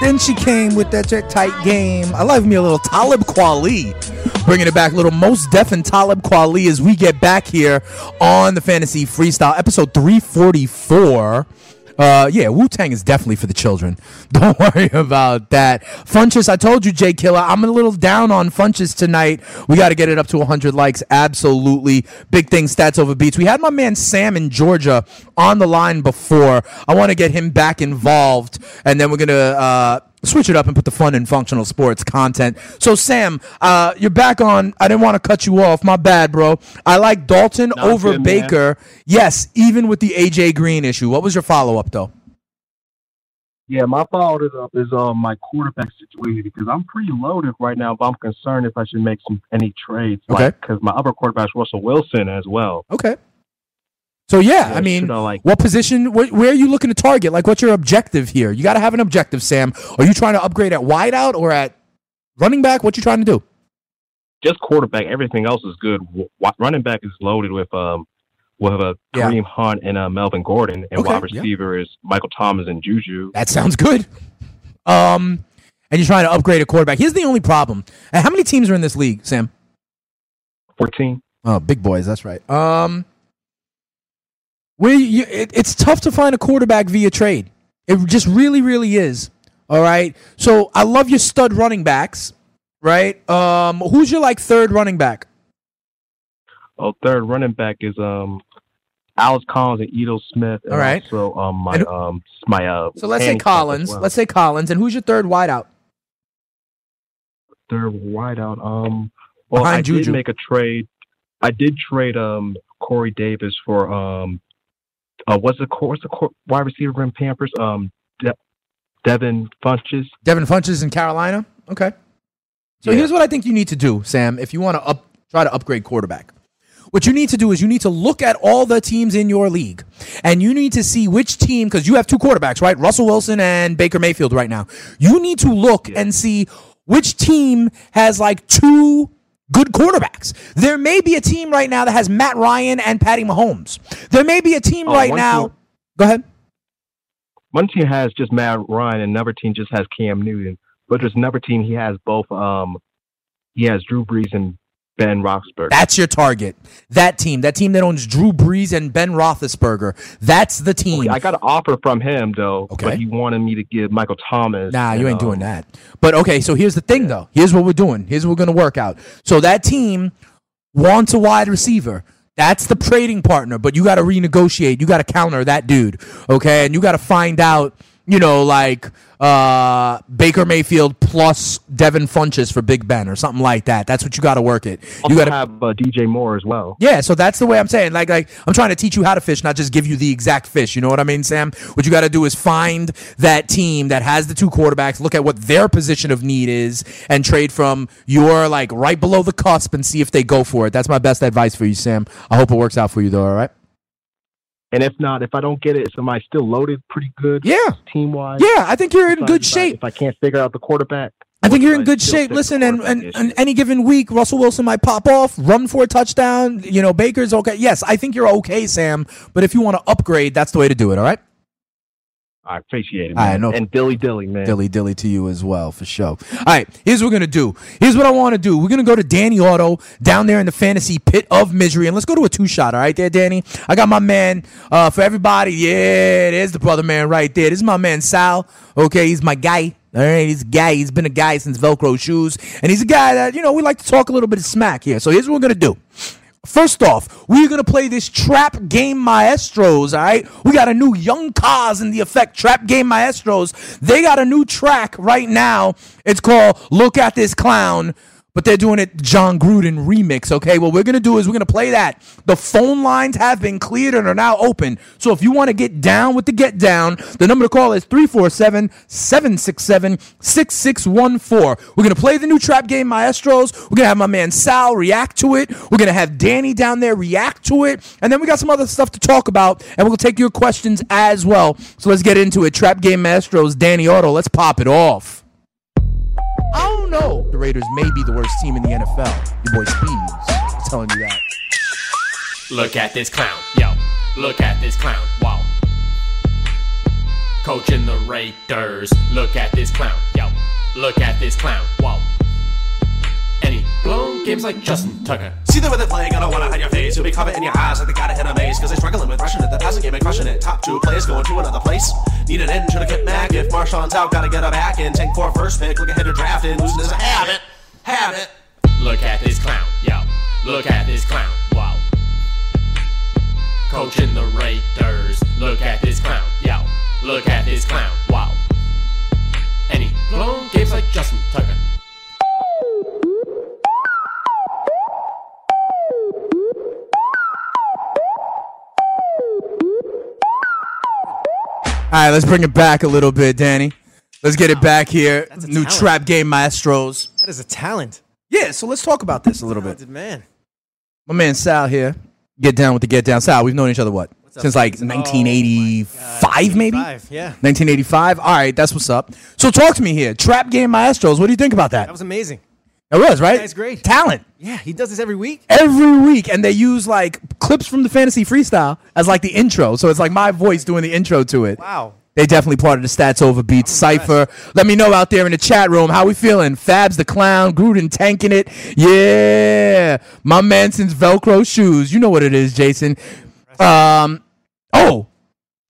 Then she came with that tight game. I love me a little Talib Kweli. Bringing it back, little Mos Def and Talib Kweli as we get back here on the Fantasy Freestyle, episode 344. Uh, yeah, Wu Tang is definitely for the children. Don't worry about that. Funchess, I told you, Jay Killer, I'm a little down on Funchess tonight. We got to get it up to 100 likes. Absolutely. Big thing, stats over beats. We had my man Sam in Georgia on the line before. I want to get him back involved, and then we're going to uh, switch it up and put the fun and functional sports content. So, Sam, uh, you're back on. I didn't want to cut you off. My bad, bro. I like Dalton No, over good, man. Baker. Yes, even with the AJ Green issue. What was your follow up, though? Yeah, my follow up is um my quarterback situation because I'm pretty loaded right now, but I'm concerned if I should make some any trades. Okay. Because my other quarterback is Russell Wilson as well. Okay. So yeah, Yeah, I mean, like- what position? Wh- where are you looking to target? Like, what's your objective here? You got to have an objective, Sam. Are you trying to upgrade at wideout or at running back? What you trying to do? Just quarterback. Everything else is good. W- running back is loaded with um with a Yeah. Kareem Hunt and uh, Melvin Gordon, and Okay, wide yeah. receiver is Michael Thomas and Juju. That sounds good. Um, and you're trying to upgrade a quarterback. Here's the only problem. Uh, How many teams are in this league, Sam? Fourteen. Oh, big boys. That's right. Um, where you, it, it's tough to find a quarterback via trade. It just really, really is. All right. So I love your stud running backs. Right. Um, who's your like third running back? Oh, third running back is um Alex Collins and Ito Smith. And All right. Also, um my And- um my uh. So let's say Collins. well. Let's say Collins. And who's your third wideout? third wideout. Um, well, Behind I Juju. did make a trade. I did trade um Corey Davis for um uh what's the co- what's the co- wide receiver in Pampers um De- Devin Funchess. Devin Funchess in Carolina. Okay. So Yeah. here's what I think you need to do, Sam. If you want to up, try to upgrade quarterback, what you need to do is you need to look at all the teams in your league, and you need to see which team because you have two quarterbacks, right? Russell Wilson and Baker Mayfield right now. You need to look and see which team has like two good quarterbacks. There may be a team right now that has Matt Ryan and Patty Mahomes. There may be a team Oh, right now. team- Go ahead. One team has just Matt Ryan, and another team just has Cam Newton. But there's another team he has both. Um, he has Drew Brees and Ben Roethlisberger. That's your target. That team, that team that owns Drew Brees and Ben Roethlisberger. That's the team. I got an offer from him though, Okay. but he wanted me to give Michael Thomas. Nah, you ain't doing that. But okay, so here's the thing though. Here's what we're doing. Here's what we're gonna work out. So that team wants a wide receiver. That's the trading partner, but you got to renegotiate. You got to counter that dude, okay? And you got to find out, you know, like uh, Baker Mayfield plus Devin Funchess for Big Ben or something like that. That's what you got to work it. You got to have uh, DJ Moore as well. Yeah, so that's the way I'm saying. Like, like I'm trying to teach you how to fish, not just give you the exact fish. You know what I mean, Sam? What you got to do is find that team that has the two quarterbacks, look at what their position of need is, and trade from your like right below the cusp and see if they go for it. That's my best advice for you, Sam. I hope it works out for you, though. All right? And if not, if I don't get it, somebody still loaded pretty good? Yeah. Team wise. Yeah, I think you're in good shape. If I can't figure out the quarterback. I think you're in good shape. Listen, and, and, and any given week, Russell Wilson might pop off, run for a touchdown. You know, Baker's okay. Yes, I think you're okay, Sam. But if you want to upgrade, that's the way to do it. All right. I appreciate it, I man. know. And dilly dilly, man. Dilly dilly to you as well, for sure. All right, here's what we're gonna do. Here's what I want to do. We're gonna go to Danny Auto down there in the fantasy pit of misery, and let's go to a two shot. All right, there, Danny. I got my man uh, for everybody. Yeah, there's the brother man right there. This is my man Sal. Okay, he's my guy. All right, he's a guy. He's been a guy since Velcro shoes, and he's a guy that you know we like to talk a little bit of smack here. So here's what we're gonna do. First off, we're gonna play this Trap Game Maestros. All right, we got a new Young Cause in the effect Trap Game Maestros. They got a new track right now. It's called "Look at This Clown." But they're doing it Jon Gruden remix, okay? What we're gonna do is we're gonna play that. The phone lines have been cleared and are now open. So if you wanna get down with the get down, the number to call is 347 767 6614. We're gonna play the new trap game Maestros. We're gonna have my man Sal react to it. We're gonna have Danny down there react to it. And then we got some other stuff to talk about, and we'll take your questions as well. So let's get into it. Trap game Maestros, Danny Auto. Let's pop it off. Know. The Raiders may be the worst team in the NFL. Your boy Speeds telling you that. Look at this clown, yo. Look at this clown, wow. Coaching the Raiders. Look at this clown, yo. Look at this clown, wow. Blown games like Justin Tucker. See the way they're playing, I don't wanna hide your face. You'll be covered in your eyes like they gotta hit a maze. Cause they're struggling with rushing it. The passing game and crushing it. Top two players going to another place. Need an engine to get back. If Marshawn's out, gotta get her back in. Tank for a first pick. Look ahead to drafting. Losing is a habit. Habit. Look at this clown, yo. Look at this clown, wow. Coaching the Raiders. Look at this clown, yo. Look at this clown, wow. And he blown games like Justin Tucker. Right, let's bring it back a little bit, Danny. Let's get it back here. That's a New talent. trap game Maestros. That is a talent. Yeah, so let's talk about this a little bit. Talented man. My man Sal here. Get down with the get down. Sal, we've known each other what? up, Since like Speeds? Oh, 1985, maybe? 85, yeah. 1985. All right, that's what's up. So talk to me here. Trap game Maestros. What do you think about that? That was amazing. It was, right? That's great. Talent. Yeah, he does this every week. Every week, and they use like clips from the fantasy freestyle as like the intro. So it's like my voice doing the intro to it. Wow. They definitely of the Stats Over Beats Cypher. Let me know out there in the chat room how we feeling. Fabs the Clown, Gruden tanking it. Yeah. My man since Velcro shoes. You know what it is, Jason. Um, oh,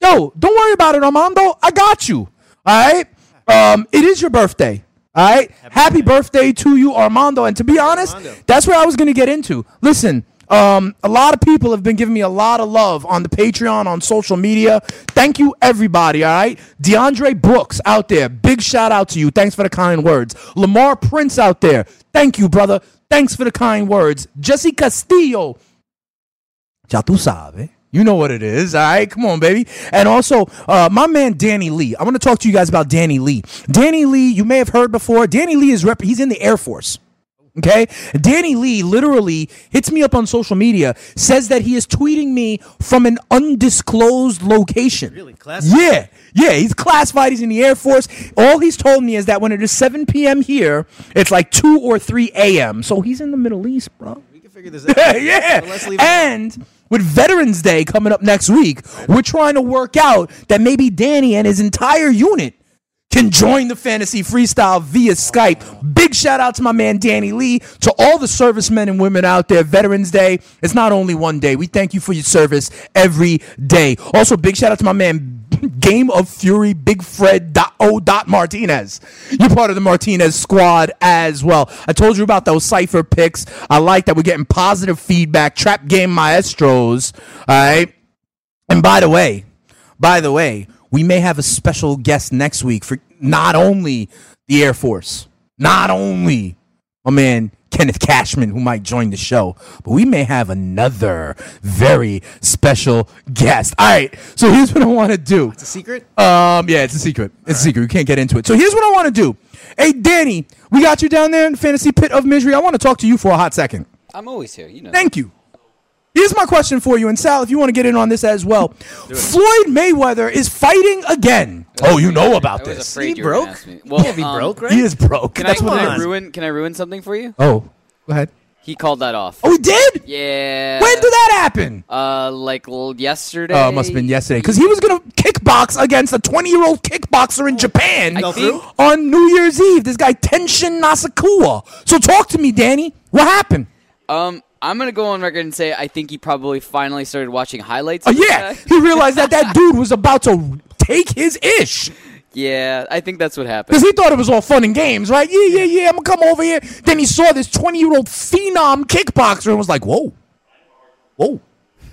yo, don't worry about it, Armando. I got you. All right. Um, it is your birthday. All right. Happy, birthday to you, Armando. And to be honest, that's where I was gonna get into. Listen. Um, a lot of people have been giving me a lot of love on the Patreon, on social media. Thank you, everybody. All right, DeAndre Brooks out there, big shout out to you. Thanks for the kind words. Lamar Prince out there, thank you, brother. Thanks for the kind words. Jesse Castillo, Ya tú sabes. You know what it is, all right? Come on, baby. And also, uh, my man Danny Lee. I want to talk to you guys about Danny Lee. Danny Lee, you may have heard before. Danny Lee is rep. He's in the Air Force. Okay, Danny Lee literally hits me up on social media, says that he is tweeting me from an undisclosed location. Really? Classified? Yeah, yeah, he's classified. He's in the Air Force. All he's told me is that when it is 7 p.m. here, it's like 2 or 3 a.m. So he's in the Middle East, bro. We can figure this out. yeah. So and with Veterans Day coming up next week, we're trying to work out that maybe Danny and his entire unit can join the fantasy freestyle via Skype. Big shout out to my man Danny Lee, to all the servicemen and women out there. Veterans Day, it's not only one day. We thank you for your service every day. Also, big shout out to my man Game of Fury Big Fred O Martinez. You're part of the Martinez squad as well. I told you about those cipher picks. I like that we're getting positive feedback. Trap game maestros. All right. And by the way, by the way, we may have a special guest next week for not only the Air Force, not only my man Kenneth Cashman, who might join the show, but we may have another very special guest. All right, so here's what I want to do. It's a secret? Um, yeah, it's a secret. It's a secret. We can't get into it. So here's what I want to do. Hey, Danny, we got you down there in the fantasy pit of misery. I want to talk to you for a hot second. I'm always here, you know. Thank you. Here's my question for you, and Sal, if you want to get in on this as well. Floyd Mayweather is fighting again. Oh, you know about I was this. afraid He you were gonna broke? ask me. He Well, can't be um, broke, right? He is broke. Can, I, That's can what it I is. ruin? Can I ruin something for you? Oh, go ahead. He called that off. Oh, he did. Yeah. When did that happen? Uh, like l- yesterday. Oh, it must have been yesterday because he was gonna kickbox against a 20 year old kickboxer in Japan I think- on New Year's Eve. This guy Tenshin Nasukawa. So talk to me, Danny. What happened? Um, I'm gonna go on record and say I think he probably finally started watching highlights. Oh of this yeah, guy. he realized that that dude was about to take his ish Yeah, I think that's what happened. because he thought it was all fun and games, right? Yeah, yeah, yeah. I'm gonna come over here. Then he saw this 20 year old phenom kickboxer and was like, "Whoa, whoa,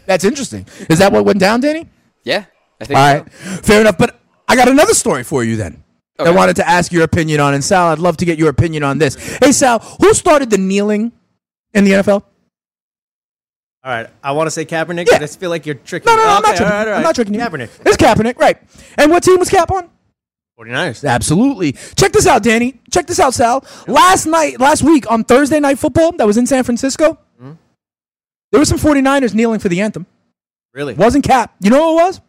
that's interesting." Is that what went down, Danny? Yeah, I think. all right. so. fair enough. But I got another story for you then. that I wanted to ask your opinion on. And Sal, I'd love to get your opinion on this. Hey, Sal, who started the kneeling in the NFL? All right, I want to say Kaepernick, but I just feel like you're tricking No, no, me. no, I'm not tricking. all right, all I'm not tricking you. Kaepernick. It's Kaepernick, right? And what team was Cap on? 49ers. Absolutely. Check this out, Danny. Check this out, Sal. Last night, last week on Thursday Night Football, that was in San Francisco. Hmm? There were some 49ers kneeling for the anthem. Really? Wasn't Cap. You know who it was?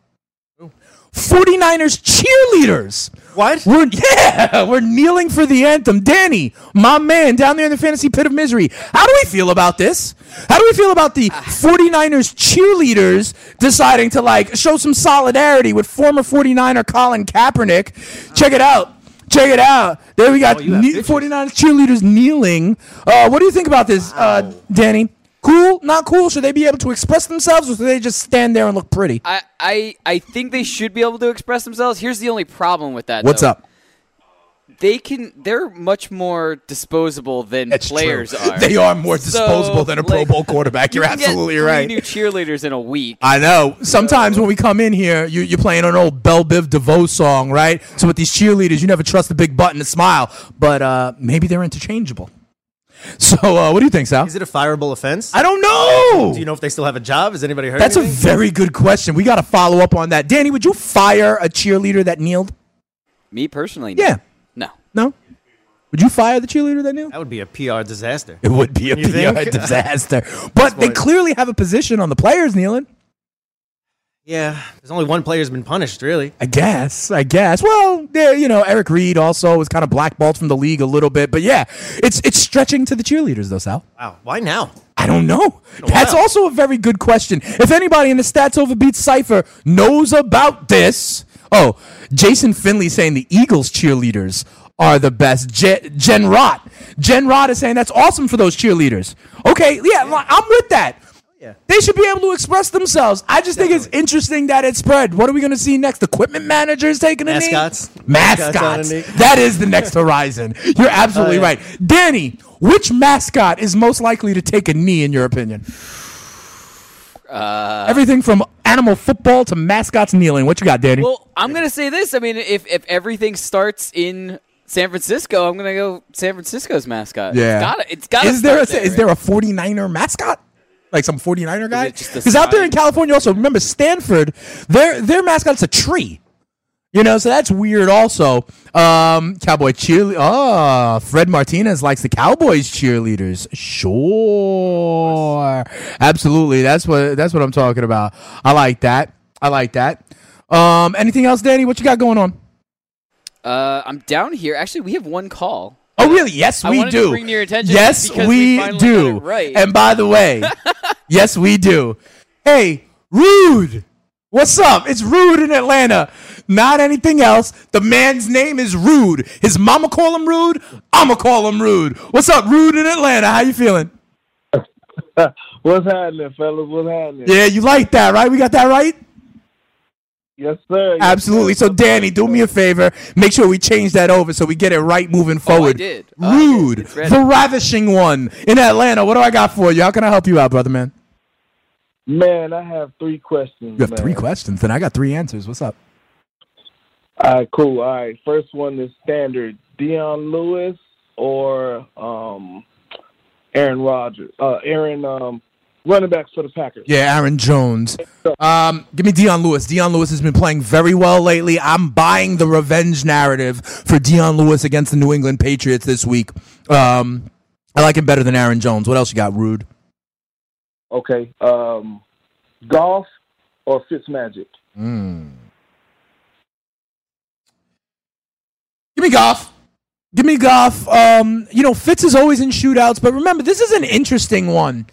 49ers cheerleaders. What? We're, yeah, we're kneeling for the anthem. Danny, my man, down there in the fantasy pit of misery. How do we feel about this? How do we feel about the 49ers cheerleaders deciding to like show some solidarity with former 49er Colin Kaepernick? Check it out. Check it out. There we got have ne- 49ers cheerleaders kneeling. Uh, what do you think about this, uh, Danny? Cool? Not cool? Should they be able to express themselves or should they just stand there and look pretty? I, I I think they should be able to express themselves. Here's the only problem with that. What's though. up? They can. They're much more disposable than That's players true. are. They are more So, disposable than a Pro like, Bowl quarterback. You're you absolutely right. New cheerleaders in a week. I know. Sometimes when we come in here, you, you're playing an old Bell Biv DeVoe song, right? So with these cheerleaders, you never trust the big button to smile, but uh, maybe they're interchangeable. So uh, what do you think, Sal? Is it a fireable offense? I don't know. Do you know if they still have a job? Has anybody heard That's a very good question. We got to follow up on that. Danny, would you fire a cheerleader that kneeled? Me personally, no. Yeah. No. No? Would you fire the cheerleader that kneeled? That would be a PR disaster. It would be a You PR think? disaster. But they clearly have a position on the players kneeling. Yeah, there's only one player who's been punished, really. I guess. I guess. Well, there, you know, Eric Reid also was kind of blackballed from the league a little bit, but yeah, it's it's stretching to the cheerleaders though, Sal. Wow, why now? I don't know. That's also a very good question. If anybody in the Stats Over Beats cipher knows about this, oh, Jason Finley saying the Eagles cheerleaders are the best. Je- Jen Rott, Jen Rott is saying that's awesome for those cheerleaders. Okay, yeah, I'm with that. They should be able to express themselves. I just think it's interesting that it spread. What are we going to see next? Equipment managers taking a Mascots. knee? Mascots Mascots. That is the next horizon. You're absolutely Oh, yeah. right. Danny, which mascot is most likely to take a knee in your opinion? Uh, Everything from animal football to mascots kneeling. What you got, Danny? Well, I'm gonna say this. I mean, if if everything starts in San Francisco, I'm gonna go San Francisco's mascot. yeah. It's gotta. It's gotta. is there a, start is there a 49er mascot? Like some 49er guy? it just a Because out there in California, also remember Stanford, their their mascot's a tree. You know, so that's weird. Also, um, Cowboy cheerleader. Oh, Fred Martinez likes the Cowboys cheerleaders. Sure, absolutely. That's what that's what I'm talking about. I like that. I like that. Um, anything else, Danny? What you got going on? Uh, I'm down here. Actually, we have one call. Oh, really? Yes, we do. to bring your attention yes, we, we do. right. And by the way, yes, we do. Hey, Rude. What's up? It's Rude in Atlanta. Not anything else. The man's name is Rude. His mama call him Rude. I'ma call him Rude. What's up, Rude in Atlanta? How you feeling? What's happening, fellas? What's happening? Yeah, you like that, right? We got that right? Yes, sir. Yes, Absolutely. sir. So, Danny, do me a favor. Make sure we change that over so we get it right moving oh, forward. Oh, did. Rude, it's ready. the ravishing one in Atlanta. What do I got for you? How can I help you out, brother man? Man, I have three questions. You have man. three questions, then I got three answers. What's up? All right, cool. All right, first one is standard: Dion Lewis or um, Aaron Rodgers. Uh, Aaron, um, running backs for the Packers. Yeah, Aaron Jones. Um, give me Dion Lewis. Dion Lewis has been playing very well lately. I'm buying the revenge narrative for Dion Lewis against the New England Patriots this week. Um, I like him better than Aaron Jones. What else you got, Rude? Okay. Um, Goff or Fitzmagic. Mm. Give me Goff. Give me Goff. Um, you know, Fitz is always in shootouts, but remember, this is an interesting one.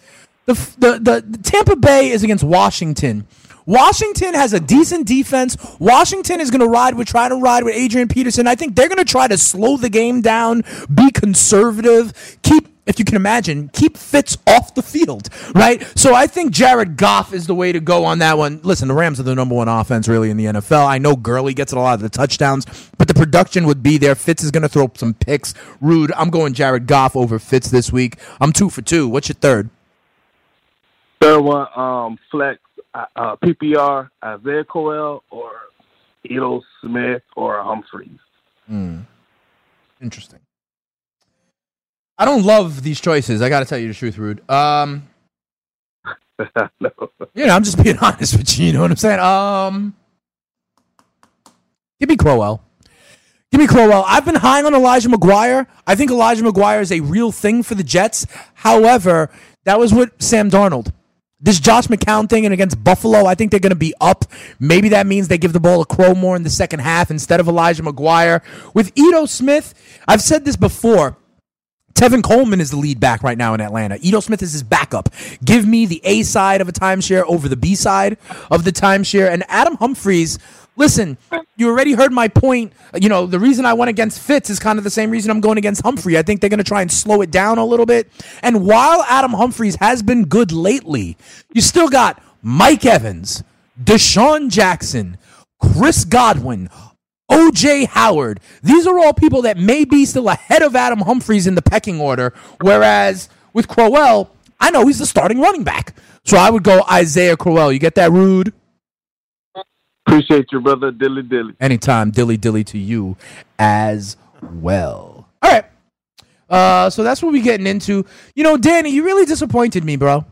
The, the, the, the Tampa Bay is against Washington. Washington has a decent defense. Washington is going to ride with try to ride with Adrian Peterson. I think they're going to try to slow the game down, be conservative, keep if you can imagine, keep Fitz off the field, right? So I think Jared Goff is the way to go on that one. Listen, the Rams are the number one offense really in the NFL. I know Gurley gets a lot of the touchdowns, but the production would be there. Fitz is going to throw some picks. Rude, I'm going Jared Goff over Fitz this week. I'm two for two. What's your third? Third one, um, flex uh, uh, PPR, Isaiah Crowell or Ito Smith or Humphries. Hmm. Interesting. I don't love these choices. I got to tell you the truth, Rude. Um, no. you know, I'm just being honest with you. You know what I'm saying? Um, give me Crowell. Give me Crowell. I've been high on Elijah McGuire. I think Elijah McGuire is a real thing for the Jets. However, that was with Sam Darnold. This Josh McCown thing and against Buffalo, I think they're going to be up. Maybe that means they give the ball to Crow more in the second half instead of Elijah McGuire. With Ito Smith, I've said this before. Tevin Coleman is the lead back right now in Atlanta. Ito Smith is his backup. Give me the A side of a timeshare over the B side of the timeshare. And Adam Humphries, listen, you already heard my point. You know, the reason I went against Fitz is kind of the same reason I'm going against Humphrey. I think they're going to try and slow it down a little bit. And while Adam Humphries has been good lately, you still got Mike Evans, DeSean Jackson, Chris Godwin, OJ Howard. These are all people that may be still ahead of Adam Humphries in the pecking order. Whereas with Crowell, I know he's the starting running back. So I would go Isaiah Crowell. You get that, Rude? Appreciate you, brother. Dilly dilly. Anytime, dilly dilly to you as well. All right. Uh, so that's what we're getting into. You know, Danny, you really disappointed me, bro.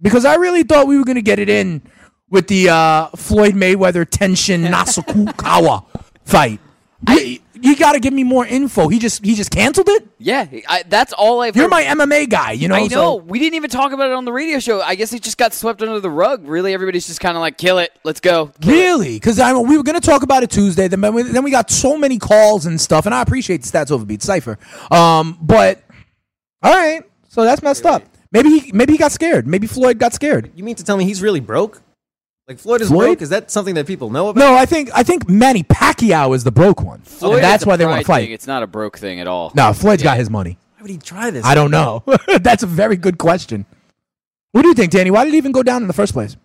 Because I really thought we were going to get it in with the uh, Floyd Mayweather tension Nasukawa fight. you, you got to give me more info. He just he just canceled it. Yeah, I, that's all I've. You're heard. my MMA guy, you know. I know. so- we didn't even talk about it on the radio show. I guess it just got swept under the rug. Really, everybody's just kind of like, "Kill it, let's go." Really? Because I we were going to talk about it Tuesday. Then we, then we got so many calls and stuff, and I appreciate the stats overbeat cipher. Um, but all right, so that's messed up. Maybe he maybe he got scared. Maybe Floyd got scared. You mean to tell me he's really broke? Like Floyd is Floyd? broke? Is that something that people know about? No, I think I think Manny Pacquiao is the broke one, Floyd and that's why they want to fight. thing. It's not a broke thing at all. No, Floyd's got his money. Why would he try this? I don't know. that's a very good question. What do you think, Danny? Why did he even go down in the first place?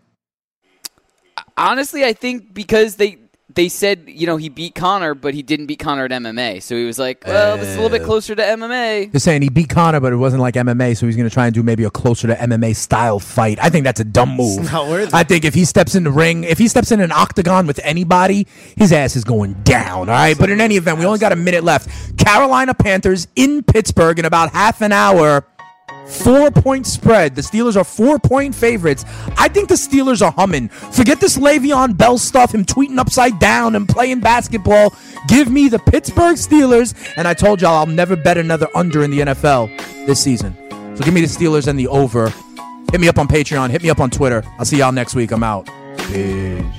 Honestly, I think because they they said you know he beat Connor, but he didn't beat Connor at MMA, so he was like, well, it's a little bit Uh, closer to MMA. They're saying he beat Connor, but it wasn't like MMA, so he's going to try and do maybe a closer to MMA style fight. I think that's a dumb move. not worth it. I think if he steps in the ring, if he steps in an octagon with anybody, his ass is going down. All right. But in any event, we only got a minute left. Carolina Panthers in Pittsburgh in about half an hour. Four point spread. The Steelers are four point favorites. I think the Steelers are humming. Forget this Le'Veon Bell stuff, him tweeting upside down and playing basketball. Give me the Pittsburgh Steelers. And I told y'all I'll never bet another under in the NFL this season. So give me the Steelers and the over. Hit me up on Patreon. Hit me up on Twitter. I'll see y'all next week. I'm out. Peace.